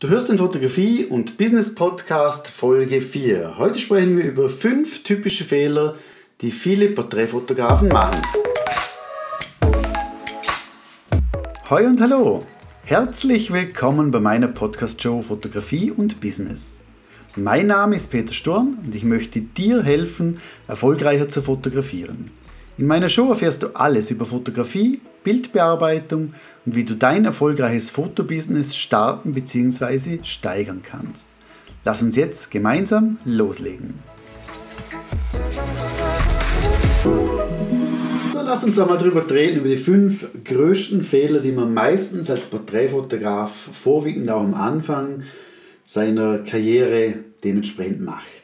Du hörst den Fotografie- und Business-Podcast Folge 4. Heute sprechen wir über fünf typische Fehler, die viele Porträtfotografen machen. Hoi und hallo! Herzlich willkommen bei meiner Podcast-Show Fotografie und Business. Mein Name ist Peter Sturm und ich möchte dir helfen, erfolgreicher zu fotografieren. In meiner Show erfährst du alles über Fotografie, Bildbearbeitung und wie du dein erfolgreiches Fotobusiness starten bzw. steigern kannst. Lass uns jetzt gemeinsam loslegen. So, lass uns einmal drüber reden, über die fünf größten Fehler, die man meistens als Porträtfotograf vorwiegend auch am Anfang seiner Karriere dementsprechend macht.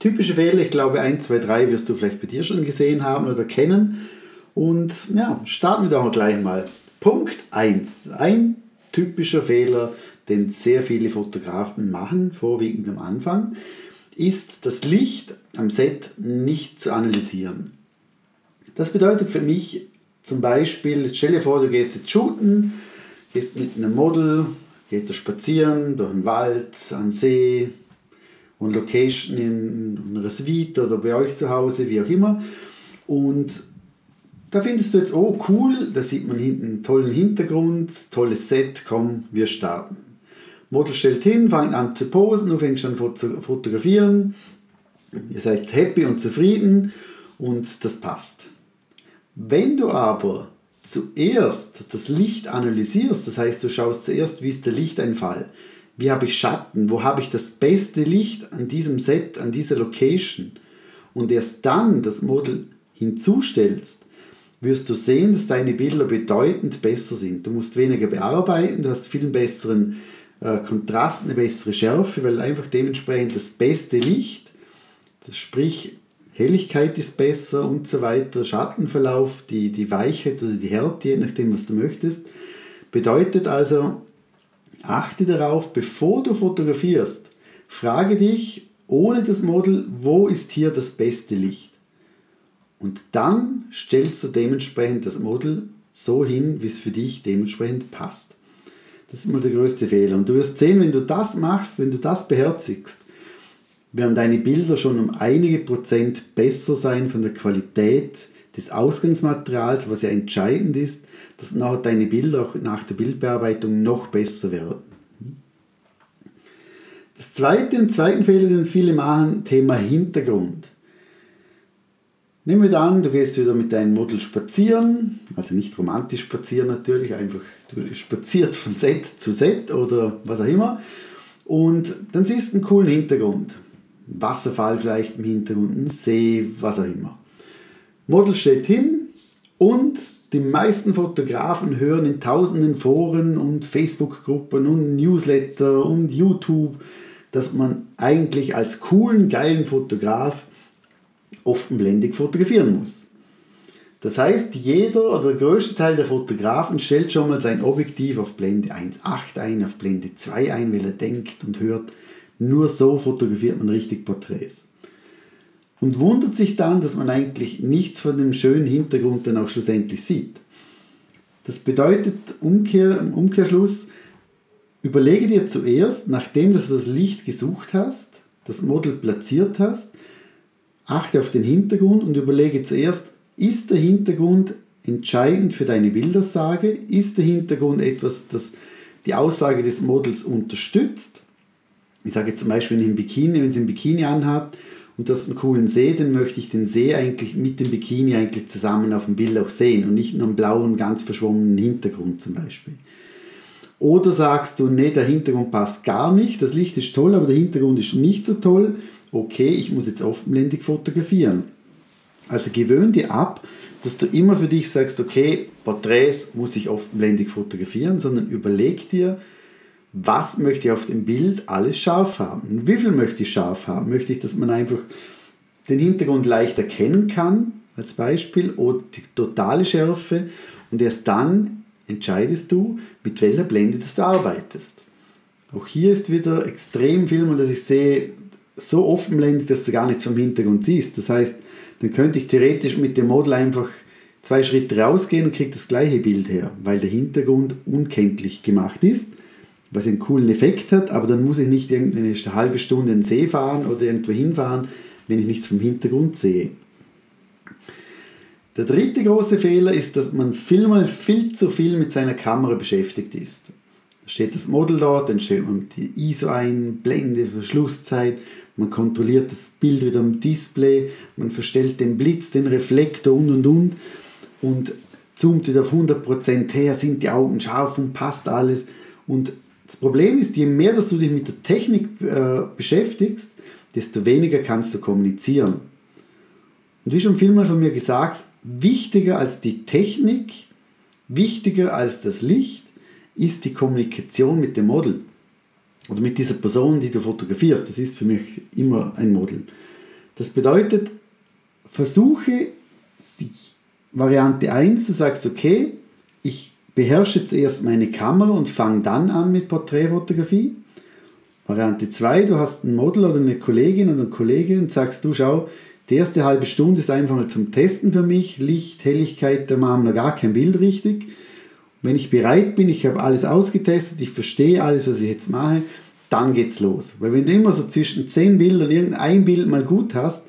Typische Fehler, ich glaube 1, 2, 3 wirst du vielleicht bei dir schon gesehen haben oder kennen. Und ja, starten wir doch gleich mal. Punkt 1. Ein typischer Fehler, den sehr viele Fotografen machen, vorwiegend am Anfang, ist das Licht am Set nicht zu analysieren. Das bedeutet für mich zum Beispiel, stell dir vor, du gehst jetzt shooten, gehst mit einem Model, geht da spazieren durch den Wald, an See, und Location in einer Suite oder bei euch zu Hause, wie auch immer. Und da findest du jetzt, oh cool, da sieht man hinten einen tollen Hintergrund, tolles Set, komm, wir starten. Model stellt hin, fängt an zu posen, du fängst an zu fotografieren, ihr seid happy und zufrieden und das passt. Wenn du aber zuerst das Licht analysierst, das heißt, du schaust zuerst, wie ist der Lichteinfall, wie habe ich Schatten, wo habe ich das beste Licht an diesem Set, an dieser Location und erst dann das Model hinzustellst, wirst du sehen, dass deine Bilder bedeutend besser sind. Du musst weniger bearbeiten, du hast viel besseren äh, Kontrast, eine bessere Schärfe, weil einfach dementsprechend das beste Licht, das sprich Helligkeit ist besser und so weiter, Schattenverlauf, die, die Weichheit oder die Härte, je nachdem, was du möchtest, bedeutet also, Achte darauf, bevor du fotografierst, frage dich ohne das Model, wo ist hier das beste Licht? Und dann stellst du dementsprechend das Model so hin, wie es für dich dementsprechend passt. Das ist mal der größte Fehler. Und du wirst sehen, wenn du das machst, wenn du das beherzigst, werden deine Bilder schon um einige Prozent besser sein von der Qualität des Ausgangsmaterials, was ja entscheidend ist, dass nachher deine Bilder auch nach der Bildbearbeitung noch besser werden. Das zweite und zweiten Fehler, den viele machen, Thema Hintergrund. Nehmen wir an, du gehst wieder mit deinem Model spazieren, also nicht romantisch spazieren natürlich, einfach du spaziert von Set zu Set oder was auch immer und dann siehst du einen coolen Hintergrund. Wasserfall vielleicht im Hintergrund, ein See, was auch immer. Model steht hin und die meisten Fotografen hören in tausenden Foren und Facebook-Gruppen und Newsletter und YouTube, dass man eigentlich als coolen, geilen Fotograf offenblendig fotografieren muss. Das heißt, jeder oder der größte Teil der Fotografen stellt schon mal sein Objektiv auf Blende 1.8 ein, auf Blende 2 ein, weil er denkt und hört, nur so fotografiert man richtig Porträts und wundert sich dann, dass man eigentlich nichts von dem schönen Hintergrund dann auch schlussendlich sieht. Das bedeutet Umkehr, im Umkehrschluss, überlege dir zuerst, nachdem du das Licht gesucht hast, das Model platziert hast, achte auf den Hintergrund und überlege zuerst, ist der Hintergrund entscheidend für deine Bildaussage? Ist der Hintergrund etwas, das die Aussage des Models unterstützt? Ich sage jetzt zum Beispiel, wenn, Bikini, wenn sie ein Bikini anhat und das einen coolen See, dann möchte ich den See eigentlich mit dem Bikini eigentlich zusammen auf dem Bild auch sehen und nicht nur einen blauen, ganz verschwommenen Hintergrund zum Beispiel. Oder sagst du, nee, der Hintergrund passt gar nicht, das Licht ist toll, aber der Hintergrund ist nicht so toll. Okay, ich muss jetzt offenblendig fotografieren. Also gewöhn dir ab, dass du immer für dich sagst, okay, Porträts muss ich offenblendig fotografieren, sondern überleg dir, was möchte ich auf dem Bild alles scharf haben? Wie viel möchte ich scharf haben? Möchte ich, dass man einfach den Hintergrund leicht erkennen kann, als Beispiel, oder die totale Schärfe und erst dann entscheidest du, mit welcher Blende du arbeitest. Auch hier ist wieder extrem viel, dass ich sehe, so offenblendig, dass du gar nichts vom Hintergrund siehst. Das heißt, dann könnte ich theoretisch mit dem Model einfach zwei Schritte rausgehen und kriege das gleiche Bild her, weil der Hintergrund unkenntlich gemacht ist was einen coolen Effekt hat, aber dann muss ich nicht irgendwie eine halbe Stunde in den See fahren oder irgendwo hinfahren, wenn ich nichts vom Hintergrund sehe. Der dritte große Fehler ist, dass man vielmal viel zu viel mit seiner Kamera beschäftigt ist. Da steht das Model dort, dann stellt man die ISO ein, Blende, Verschlusszeit, man kontrolliert das Bild wieder am Display, man verstellt den Blitz, den Reflektor und und und und zoomt wieder auf 100% her, sind die Augen scharf und passt alles. Und das Problem ist, je mehr dass du dich mit der Technik äh, beschäftigst, desto weniger kannst du kommunizieren. Und wie schon vielmal von mir gesagt, wichtiger als die Technik, wichtiger als das Licht, ist die Kommunikation mit dem Model oder mit dieser Person, die du fotografierst. Das ist für mich immer ein Model. Das bedeutet, versuche sich Variante 1, du sagst, okay, beherrsche zuerst meine Kamera und fange dann an mit Porträtfotografie. Variante 2, du hast ein Model oder eine Kollegin oder einen Kollege und sagst, du schau, die erste halbe Stunde ist einfach mal zum Testen für mich. Licht, Helligkeit, da machen wir noch gar kein Bild richtig. Wenn ich bereit bin, ich habe alles ausgetestet, ich verstehe alles, was ich jetzt mache, dann geht's los. Weil wenn du immer so zwischen zehn Bildern irgendein Bild mal gut hast,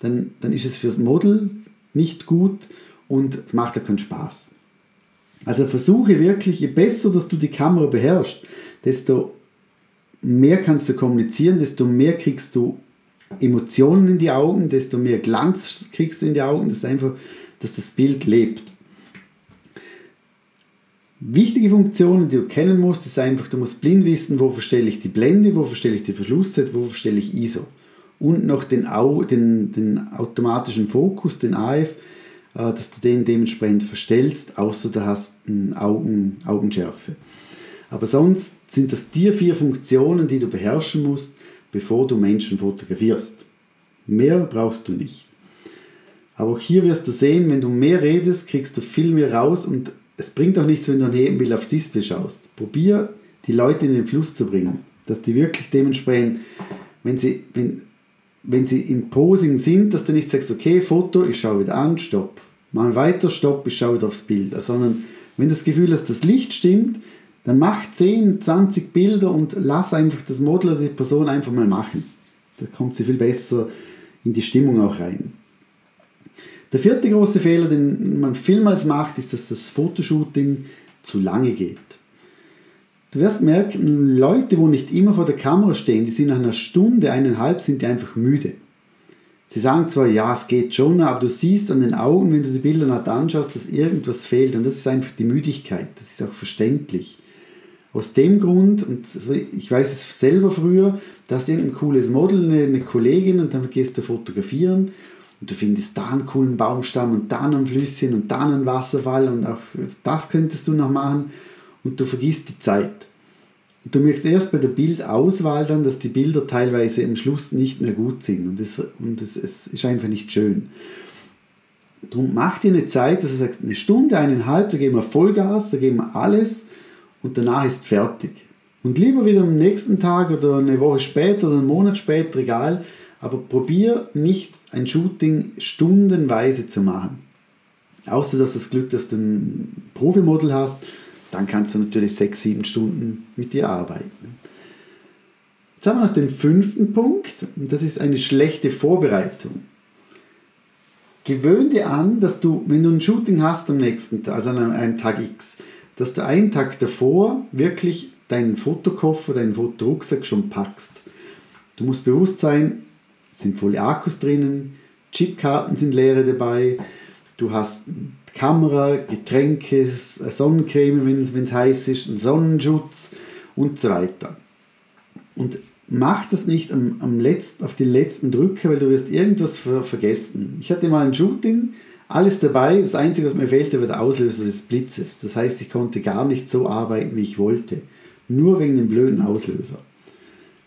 dann, dann ist es fürs Model nicht gut und es macht ja keinen Spaß. Also versuche wirklich, je besser, dass du die Kamera beherrschst, desto mehr kannst du kommunizieren, desto mehr kriegst du Emotionen in die Augen, desto mehr Glanz kriegst du in die Augen, das ist einfach, dass das Bild lebt. Wichtige Funktionen, die du kennen musst, ist einfach, du musst blind wissen, wo verstelle ich die Blende, wo verstelle ich die Verschlusszeit, wo verstelle ich ISO. Und noch den, den, den automatischen Fokus, den AF, dass du den dementsprechend verstellst, außer du hast eine Augen, Augenschärfe. Aber sonst sind das die vier Funktionen, die du beherrschen musst, bevor du Menschen fotografierst. Mehr brauchst du nicht. Aber auch hier wirst du sehen, wenn du mehr redest, kriegst du viel mehr raus und es bringt auch nichts, wenn du ein Nebenbild aufs Display schaust. Probier, die Leute in den Fluss zu bringen, dass die wirklich dementsprechend, wenn sie, wenn, wenn sie im Posing sind, dass du nicht sagst, okay, Foto, ich schaue wieder an, stopp. Mal weiter, stopp, ich schaue wieder aufs Bild. Sondern wenn das Gefühl hast, das Licht stimmt, dann mach 10, 20 Bilder und lass einfach das Model oder die Person einfach mal machen. Da kommt sie viel besser in die Stimmung auch rein. Der vierte große Fehler, den man vielmals macht, ist, dass das Fotoshooting zu lange geht. Du wirst merken, Leute, wo nicht immer vor der Kamera stehen, die sind nach einer Stunde, eineinhalb, sind die einfach müde. Sie sagen zwar, ja, es geht schon, aber du siehst an den Augen, wenn du die Bilder nicht anschaust, dass irgendwas fehlt. Und das ist einfach die Müdigkeit. Das ist auch verständlich. Aus dem Grund, und ich weiß es selber früher, da hast du ein cooles Model, eine, eine Kollegin, und dann gehst du fotografieren und du findest da einen coolen Baumstamm und da ein Flüsschen und da einen Wasserfall und auch das könntest du noch machen und du vergisst die Zeit. Und du merkst erst bei der Bildauswahl dann, dass die Bilder teilweise am Schluss nicht mehr gut sind und es, und es, es ist einfach nicht schön. Darum mach dir eine Zeit, dass du sagst, eine Stunde, eineinhalb, da geben wir Vollgas, da geben wir alles und danach ist fertig. Und lieber wieder am nächsten Tag oder eine Woche später oder einen Monat später, egal, aber probier nicht ein Shooting stundenweise zu machen. Außer dass das Glück, dass du ein Profimodel hast dann kannst du natürlich sechs, sieben Stunden mit dir arbeiten. Jetzt haben wir noch den fünften Punkt, und das ist eine schlechte Vorbereitung. Gewöhn dir an, dass du, wenn du ein Shooting hast am nächsten Tag, also an einem Tag X, dass du einen Tag davor wirklich deinen Fotokoffer, deinen Fotorucksack schon packst. Du musst bewusst sein, es sind volle Akkus drinnen, Chipkarten sind leere dabei, du hast Kamera, Getränke, Sonnencreme, wenn es heiß ist, einen Sonnenschutz und so weiter. Und mach das nicht am, am letzten, auf die letzten Drücke, weil du wirst irgendwas ver vergessen. Ich hatte mal ein Shooting, alles dabei, das Einzige, was mir fehlte, war der Auslöser des Blitzes. Das heißt, ich konnte gar nicht so arbeiten, wie ich wollte. Nur wegen dem blöden Auslöser.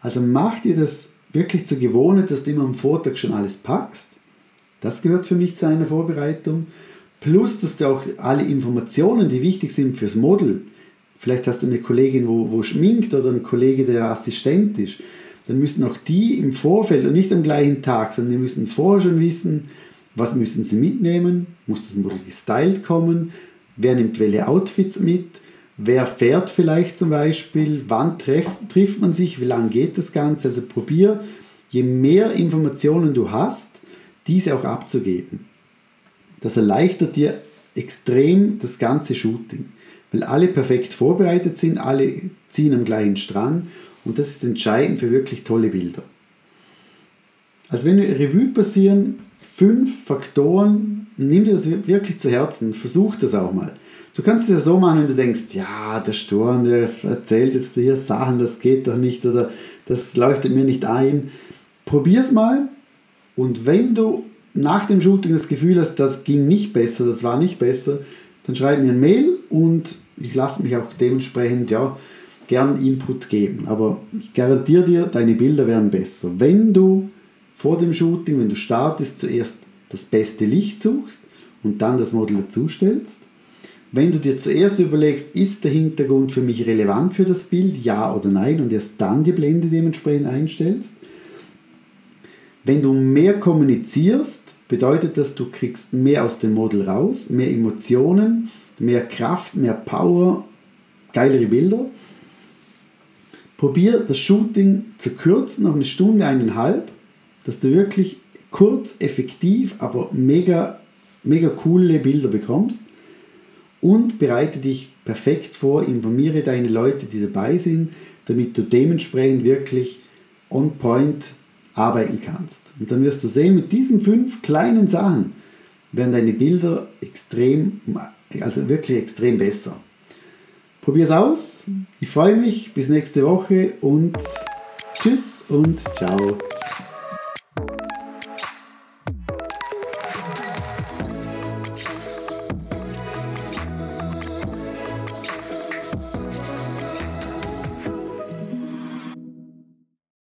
Also mach dir das wirklich zur Gewohnheit, dass du immer am Vortag schon alles packst. Das gehört für mich zu einer Vorbereitung. Plus, dass du auch alle Informationen, die wichtig sind fürs Model, vielleicht hast du eine Kollegin, wo, wo schminkt oder ein Kollege, der Assistent ist, dann müssen auch die im Vorfeld und nicht am gleichen Tag, sondern die müssen vorher schon wissen, was müssen sie mitnehmen, muss das Model gestylt kommen, wer nimmt welche Outfits mit, Wer fährt vielleicht zum Beispiel? Wann treff, trifft man sich? Wie lange geht das Ganze? Also probier, je mehr Informationen du hast, diese auch abzugeben. Das erleichtert dir extrem das ganze Shooting, weil alle perfekt vorbereitet sind, alle ziehen am gleichen Strang und das ist entscheidend für wirklich tolle Bilder. Also wenn wir Revue passieren, fünf Faktoren, nimm dir das wirklich zu Herzen, versuch das auch mal. Du kannst es ja so machen, wenn du denkst, ja, der Sturm, der erzählt jetzt hier Sachen, das geht doch nicht oder das leuchtet mir nicht ein. Probier es mal und wenn du nach dem Shooting das Gefühl hast, das ging nicht besser, das war nicht besser, dann schreib mir ein Mail und ich lasse mich auch dementsprechend ja, gern Input geben. Aber ich garantiere dir, deine Bilder werden besser. Wenn du vor dem Shooting, wenn du startest, zuerst das beste Licht suchst und dann das Model dazustellst wenn du dir zuerst überlegst, ist der Hintergrund für mich relevant für das Bild, ja oder nein, und erst dann die Blende dementsprechend einstellst. Wenn du mehr kommunizierst, bedeutet das, du kriegst mehr aus dem Model raus, mehr Emotionen, mehr Kraft, mehr Power, geilere Bilder. Probier das Shooting zu kürzen, auf eine Stunde, eineinhalb, dass du wirklich kurz, effektiv, aber mega, mega coole Bilder bekommst und bereite dich perfekt vor, informiere deine Leute, die dabei sind, damit du dementsprechend wirklich on point arbeiten kannst. Und dann wirst du sehen, mit diesen fünf kleinen Sachen werden deine Bilder extrem, also wirklich extrem besser. Probier es aus. Ich freue mich. Bis nächste Woche und tschüss und ciao.